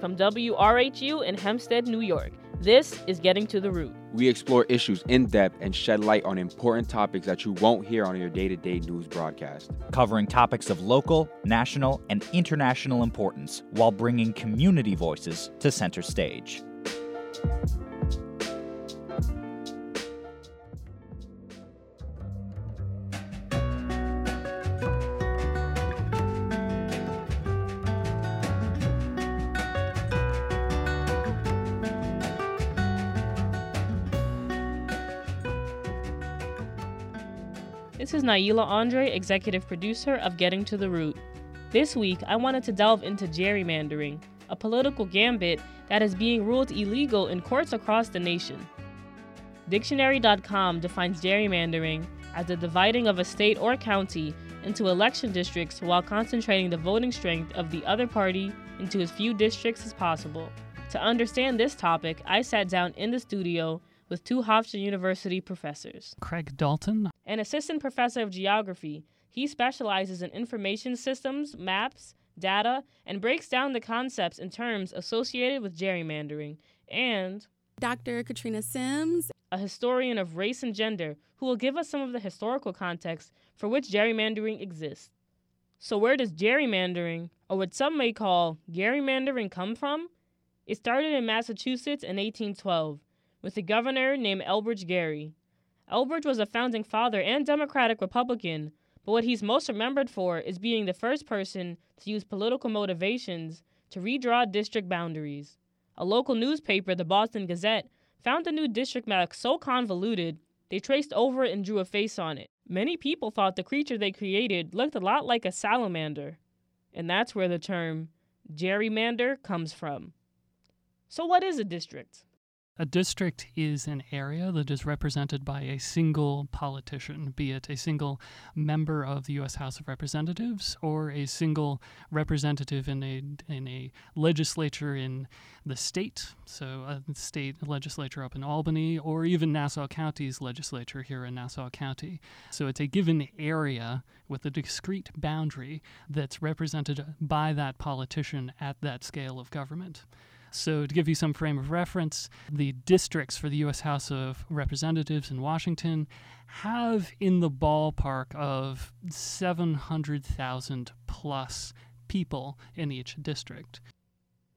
From WRHU in Hempstead, New York, this is Getting to the Root. We explore issues in depth and shed light on important topics that you won't hear on your day to day news broadcast. Covering topics of local, national, and international importance while bringing community voices to center stage. This is Naila Andre, executive producer of Getting to the Root. This week, I wanted to delve into gerrymandering, a political gambit that is being ruled illegal in courts across the nation. Dictionary.com defines gerrymandering as the dividing of a state or county into election districts while concentrating the voting strength of the other party into as few districts as possible. To understand this topic, I sat down in the studio with two Hofstra University professors. Craig Dalton. An assistant professor of geography, he specializes in information systems, maps, data, and breaks down the concepts and terms associated with gerrymandering. And Dr. Katrina Sims, a historian of race and gender, who will give us some of the historical context for which gerrymandering exists. So, where does gerrymandering, or what some may call gerrymandering, come from? It started in Massachusetts in 1812 with a governor named Elbridge Gerry. Elbridge was a founding father and Democratic Republican, but what he's most remembered for is being the first person to use political motivations to redraw district boundaries. A local newspaper, the Boston Gazette, found the new district map so convoluted they traced over it and drew a face on it. Many people thought the creature they created looked a lot like a salamander, and that's where the term gerrymander comes from. So, what is a district? A district is an area that is represented by a single politician, be it a single member of the U.S. House of Representatives or a single representative in a in a legislature in the state, so uh, a state legislature up in Albany, or even Nassau County's legislature here in Nassau County. So it's a given area with a discrete boundary that's represented by that politician at that scale of government. So, to give you some frame of reference, the districts for the U.S. House of Representatives in Washington have in the ballpark of 700,000 plus people in each district.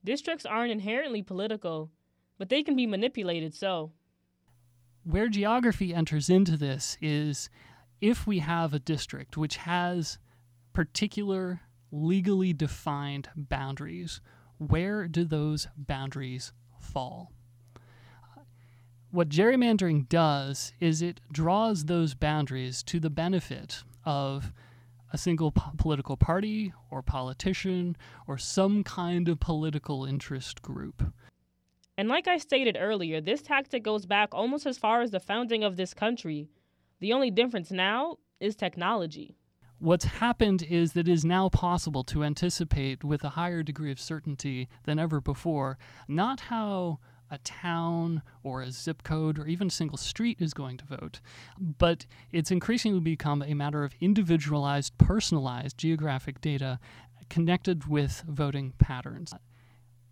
Districts aren't inherently political, but they can be manipulated so. Where geography enters into this is if we have a district which has particular legally defined boundaries where do those boundaries fall? Uh, what gerrymandering does is it draws those boundaries to the benefit of a single po- political party or politician or some kind of political interest group. And like I stated earlier, this tactic goes back almost as far as the founding of this country. The only difference now is technology. What's happened is that it is now possible to anticipate with a higher degree of certainty than ever before not how a town or a zip code or even a single street is going to vote, but it's increasingly become a matter of individualized, personalized geographic data connected with voting patterns.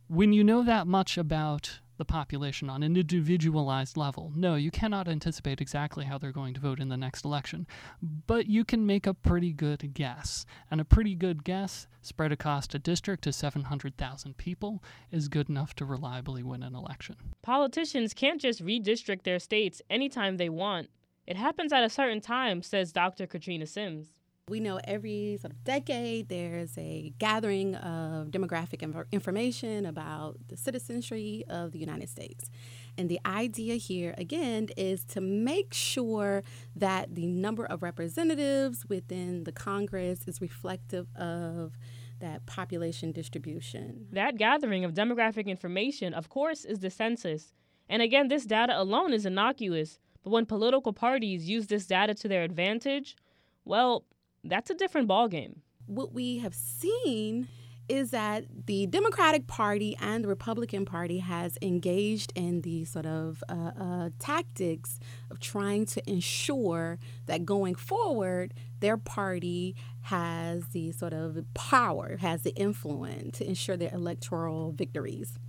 When you know that much about the population on an individualized level. No, you cannot anticipate exactly how they're going to vote in the next election, but you can make a pretty good guess. And a pretty good guess spread across a district to 700,000 people is good enough to reliably win an election. Politicians can't just redistrict their states anytime they want. It happens at a certain time, says Dr. Katrina Sims. We know every sort of decade there's a gathering of demographic inf- information about the citizenry of the United States. And the idea here, again, is to make sure that the number of representatives within the Congress is reflective of that population distribution. That gathering of demographic information, of course, is the census. And again, this data alone is innocuous. But when political parties use this data to their advantage, well, that's a different ballgame. What we have seen is that the Democratic Party and the Republican Party has engaged in the sort of uh, uh, tactics of trying to ensure that going forward, their party has the sort of power, has the influence to ensure their electoral victories.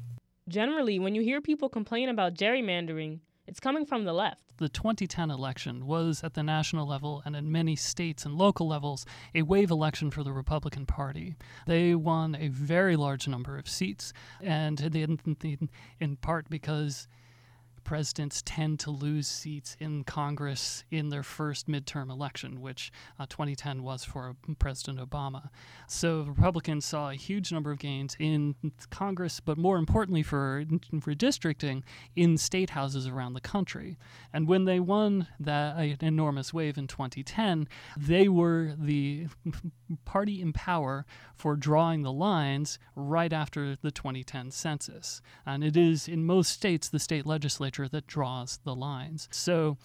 Generally, when you hear people complain about gerrymandering, it's coming from the left. The 2010 election was, at the national level and in many states and local levels, a wave election for the Republican Party. They won a very large number of seats, and they, in part because presidents tend to lose seats in Congress in their first midterm election, which uh, 2010 was for President Obama. So Republicans saw a huge number of gains in Congress, but more importantly for redistricting in state houses around the country. And when they won that uh, enormous wave in 2010, they were the party in power for drawing the lines right after the 2010 census. And it is in most states the state legislature that draws the lines. So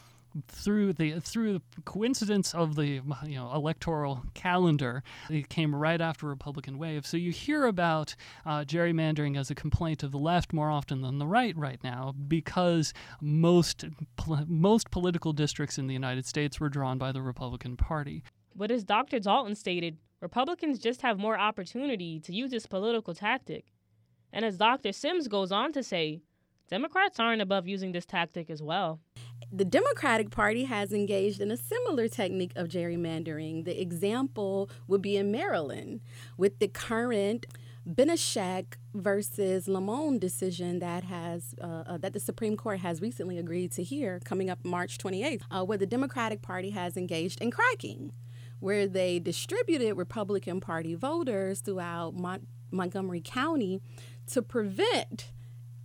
through the through the coincidence of the you know electoral calendar, it came right after Republican wave. So you hear about uh, gerrymandering as a complaint of the left more often than the right right now because most most political districts in the United States were drawn by the Republican Party. But as Dr. Dalton stated, Republicans just have more opportunity to use this political tactic. And as Dr. Sims goes on to say, Democrats aren't above using this tactic as well. The Democratic Party has engaged in a similar technique of gerrymandering. The example would be in Maryland with the current Benisek versus Lamone decision that has uh, uh, that the Supreme Court has recently agreed to hear coming up March 28th, uh, where the Democratic Party has engaged in cracking, where they distributed Republican Party voters throughout Mon- Montgomery County to prevent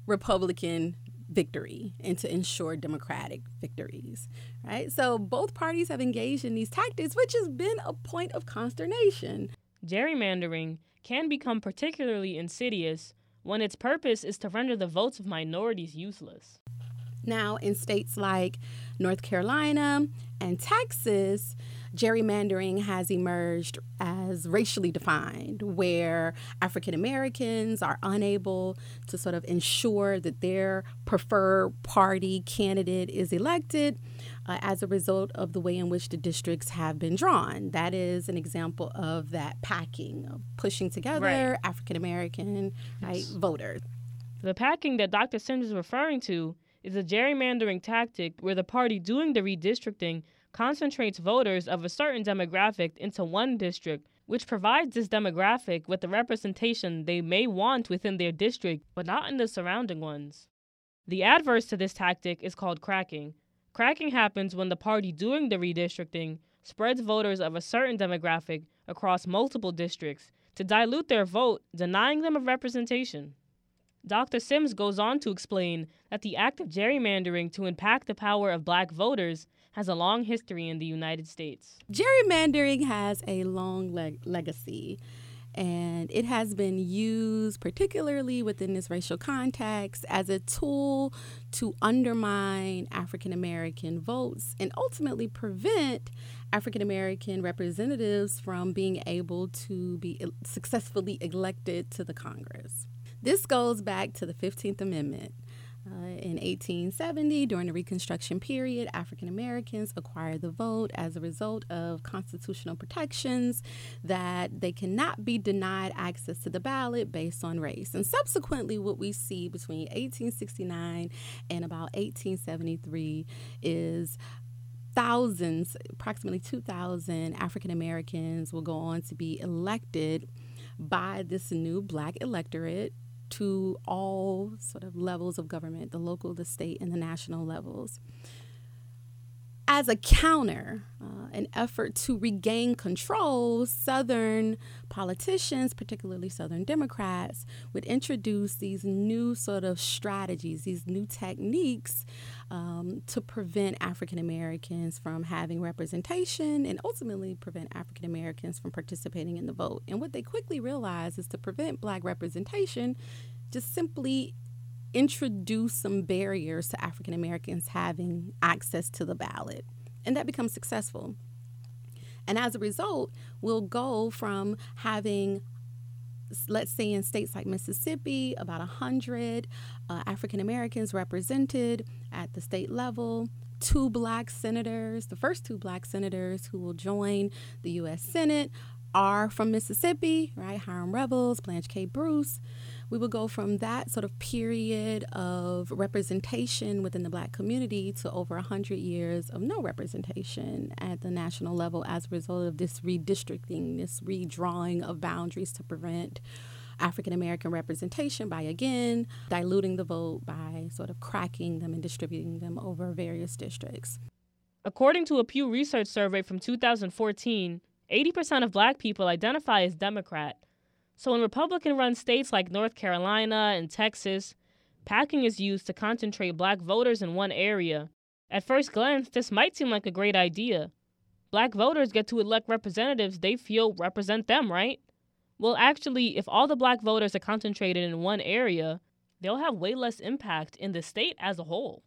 Republican victory and to ensure Democratic victories, right? So both parties have engaged in these tactics, which has been a point of consternation. Gerrymandering can become particularly insidious when its purpose is to render the votes of minorities useless. Now, in states like North Carolina and Texas, gerrymandering has emerged as racially defined, where African Americans are unable to sort of ensure that their preferred party candidate is elected uh, as a result of the way in which the districts have been drawn. That is an example of that packing, of pushing together right. African American right, voters. The packing that Dr. Sims is referring to is a gerrymandering tactic where the party doing the redistricting concentrates voters of a certain demographic into one district, which provides this demographic with the representation they may want within their district, but not in the surrounding ones. The adverse to this tactic is called cracking. Cracking happens when the party doing the redistricting spreads voters of a certain demographic across multiple districts to dilute their vote, denying them of representation. Dr. Sims goes on to explain that the act of gerrymandering to impact the power of black voters has a long history in the United States. Gerrymandering has a long leg- legacy and it has been used particularly within this racial context as a tool to undermine African American votes and ultimately prevent African American representatives from being able to be successfully elected to the Congress. This goes back to the 15th Amendment. Uh, in 1870, during the Reconstruction period, African Americans acquired the vote as a result of constitutional protections that they cannot be denied access to the ballot based on race. And subsequently, what we see between 1869 and about 1873 is thousands, approximately 2,000 African Americans will go on to be elected by this new black electorate to all sort of levels of government the local, the state, and the national levels. As a counter, uh, an effort to regain control, Southern politicians, particularly Southern Democrats, would introduce these new sort of strategies, these new techniques um, to prevent African Americans from having representation and ultimately prevent African Americans from participating in the vote. And what they quickly realized is to prevent black representation, just simply introduce some barriers to African Americans having access to the ballot. And that becomes successful. And as a result, we'll go from having let's say in states like Mississippi, about 100 uh, African Americans represented at the state level, two black senators, the first two black senators who will join the U.S. Senate are from Mississippi, right? Hiram Revels, Blanche K. Bruce. We will go from that sort of period of representation within the black community to over 100 years of no representation at the national level as a result of this redistricting, this redrawing of boundaries to prevent African American representation by again diluting the vote by sort of cracking them and distributing them over various districts. According to a Pew Research survey from 2014, 80% of black people identify as Democrat. So in Republican run states like North Carolina and Texas, packing is used to concentrate black voters in one area. At first glance, this might seem like a great idea. Black voters get to elect representatives they feel represent them, right? Well, actually, if all the black voters are concentrated in one area, they'll have way less impact in the state as a whole.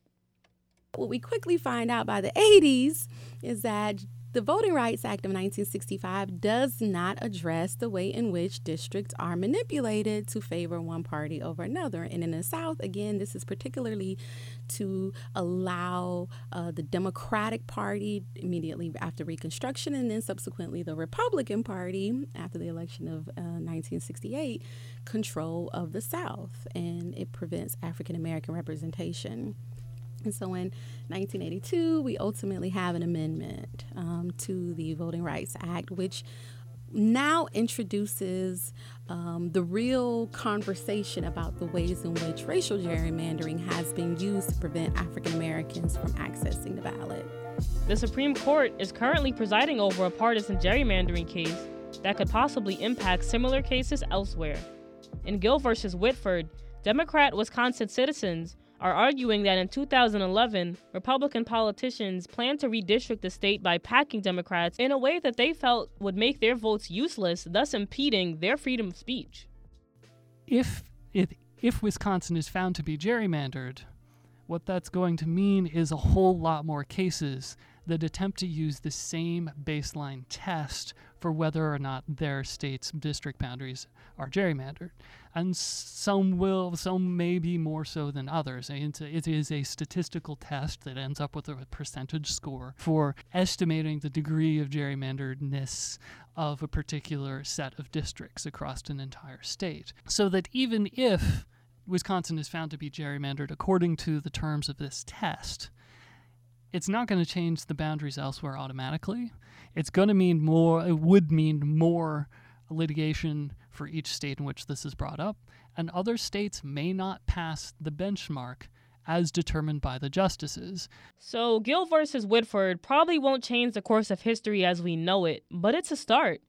What we quickly find out by the 80s is that the Voting Rights Act of 1965 does not address the way in which districts are manipulated to favor one party over another. And in the South, again, this is particularly to allow uh, the Democratic Party immediately after Reconstruction and then subsequently the Republican Party after the election of uh, 1968 control of the South. And it prevents African American representation. And so in 1982, we ultimately have an amendment um, to the Voting Rights Act, which now introduces um, the real conversation about the ways in which racial gerrymandering has been used to prevent African Americans from accessing the ballot. The Supreme Court is currently presiding over a partisan gerrymandering case that could possibly impact similar cases elsewhere. In Gill versus Whitford, Democrat Wisconsin citizens are arguing that in 2011, Republican politicians planned to redistrict the state by packing Democrats in a way that they felt would make their votes useless, thus impeding their freedom of speech. If if if Wisconsin is found to be gerrymandered, what that's going to mean is a whole lot more cases that attempt to use the same baseline test for whether or not their state's district boundaries are gerrymandered. And some will, some may be more so than others. It is a statistical test that ends up with a percentage score for estimating the degree of gerrymanderedness of a particular set of districts across an entire state. So that even if Wisconsin is found to be gerrymandered according to the terms of this test, it's not going to change the boundaries elsewhere automatically. It's going to mean more, it would mean more litigation for each state in which this is brought up, and other states may not pass the benchmark as determined by the justices. So, Gill versus Whitford probably won't change the course of history as we know it, but it's a start.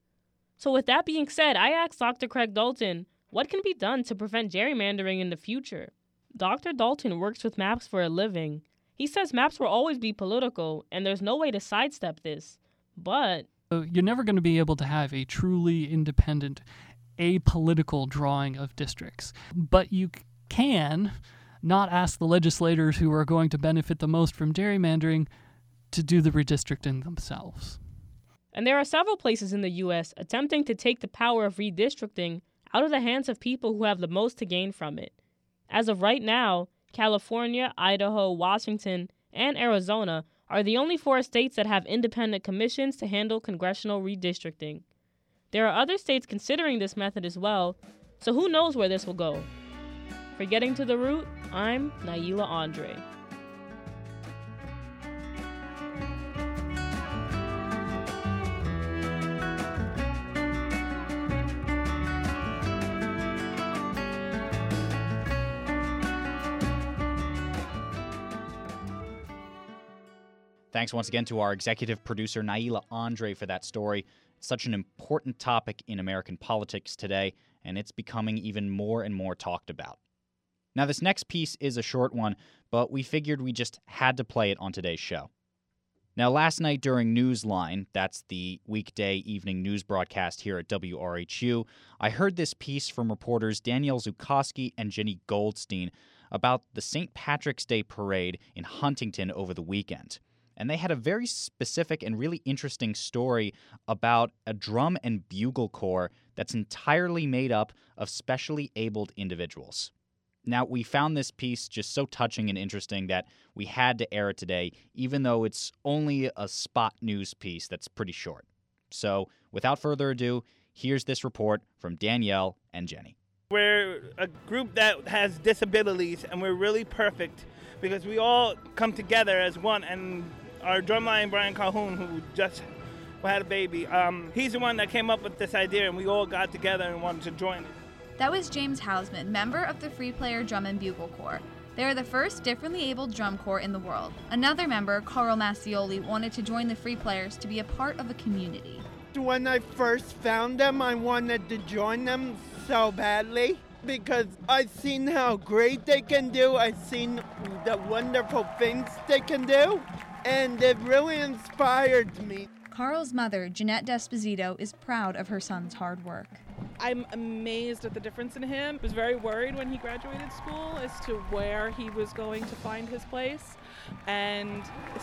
So, with that being said, I asked Dr. Craig Dalton what can be done to prevent gerrymandering in the future. Dr. Dalton works with maps for a living, he says maps will always be political, and there's no way to sidestep this. But. You're never going to be able to have a truly independent, apolitical drawing of districts. But you can not ask the legislators who are going to benefit the most from gerrymandering to do the redistricting themselves. And there are several places in the U.S. attempting to take the power of redistricting out of the hands of people who have the most to gain from it. As of right now, California, Idaho, Washington, and Arizona are the only four states that have independent commissions to handle congressional redistricting. There are other states considering this method as well, so who knows where this will go. For Getting to the Root, I'm Naila Andre. Thanks once again to our executive producer, Naila Andre, for that story. Such an important topic in American politics today, and it's becoming even more and more talked about. Now, this next piece is a short one, but we figured we just had to play it on today's show. Now, last night during Newsline, that's the weekday evening news broadcast here at WRHU, I heard this piece from reporters Danielle Zukoski and Jenny Goldstein about the St. Patrick's Day parade in Huntington over the weekend. And they had a very specific and really interesting story about a drum and bugle corps that's entirely made up of specially abled individuals. Now, we found this piece just so touching and interesting that we had to air it today, even though it's only a spot news piece that's pretty short. So, without further ado, here's this report from Danielle and Jenny. We're a group that has disabilities, and we're really perfect because we all come together as one. And our drumline, Brian Calhoun, who just had a baby, um, he's the one that came up with this idea, and we all got together and wanted to join it. That was James Hausman, member of the Free Player Drum and Bugle Corps. They are the first differently abled drum corps in the world. Another member, Carl Massioli, wanted to join the Free Players to be a part of a community. When I first found them, I wanted to join them so badly because I've seen how great they can do. I've seen the wonderful things they can do, and it really inspired me. Carl's mother, Jeanette Desposito, is proud of her son's hard work. I'm amazed at the difference in him. I was very worried when he graduated school as to where he was going to find his place. And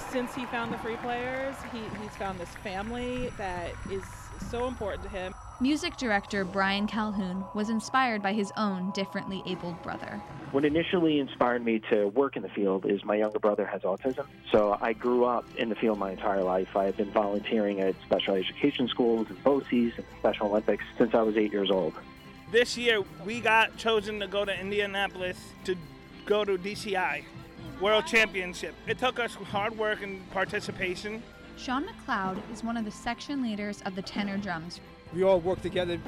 since he found the free players, he, he's found this family that is so important to him. Music director Brian Calhoun was inspired by his own differently abled brother. What initially inspired me to work in the field is my younger brother has autism. So I grew up in the field my entire life. I've been volunteering at special education schools and BOCES and Special Olympics since I was eight years old. This year, we got chosen to go to Indianapolis to go to DCI World Championship. It took us hard work and participation. Sean McLeod is one of the section leaders of the tenor drums we all work together.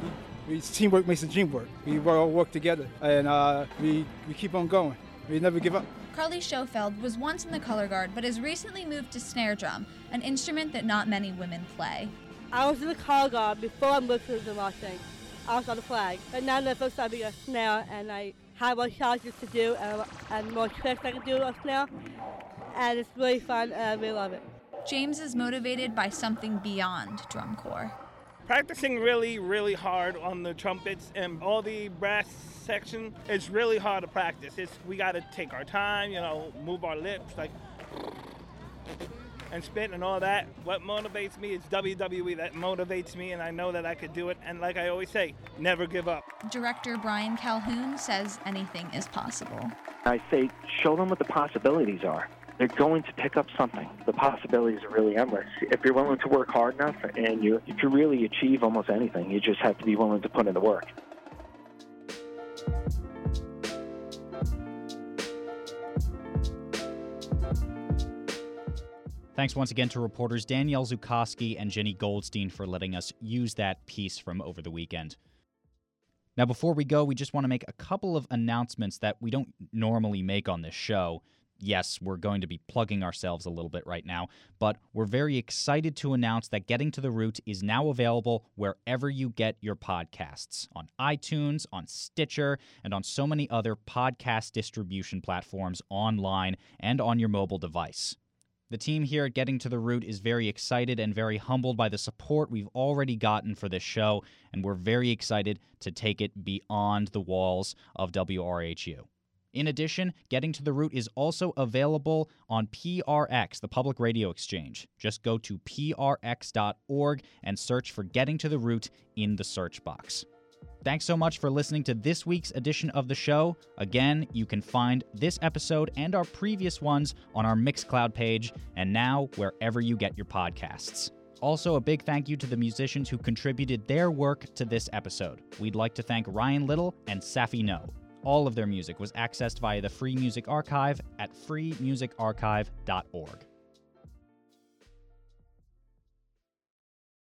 We, we teamwork makes the dream work. We all work together, and uh, we we keep on going. We never give up. Carly Schofeld was once in the color guard, but has recently moved to snare drum, an instrument that not many women play. I was in the color guard before I moved to the marching. I was on the flag, but now that I'm starting a snare, and I have more challenges to do and, and more tricks I can do on snare, and it's really fun, and I really love it. James is motivated by something beyond drum corps practicing really, really hard on the trumpets and all the brass section. It's really hard to practice. It's we got to take our time, you know, move our lips like and spit and all that. What motivates me is WWE. That motivates me, and I know that I could do it. And like I always say, never give up. Director Brian Calhoun says anything is possible. I say, show them what the possibilities are they're going to pick up something. The possibilities are really endless. If you're willing to work hard enough and you, you can really achieve almost anything, you just have to be willing to put in the work. Thanks once again to reporters Danielle Zukoski and Jenny Goldstein for letting us use that piece from over the weekend. Now, before we go, we just want to make a couple of announcements that we don't normally make on this show yes, we're going to be plugging ourselves a little bit right now, but we're very excited to announce that Getting to the Root is now available wherever you get your podcasts on iTunes, on Stitcher, and on so many other podcast distribution platforms online and on your mobile device. The team here at Getting to the Root is very excited and very humbled by the support we've already gotten for this show, and we're very excited to take it beyond the walls of WRHU. In addition, Getting to the Root is also available on PRX, the public radio exchange. Just go to prx.org and search for Getting to the Root in the search box. Thanks so much for listening to this week's edition of the show. Again, you can find this episode and our previous ones on our Mixcloud page, and now wherever you get your podcasts. Also, a big thank you to the musicians who contributed their work to this episode. We'd like to thank Ryan Little and Safi No. All of their music was accessed via the Free Music Archive at freemusicarchive.org.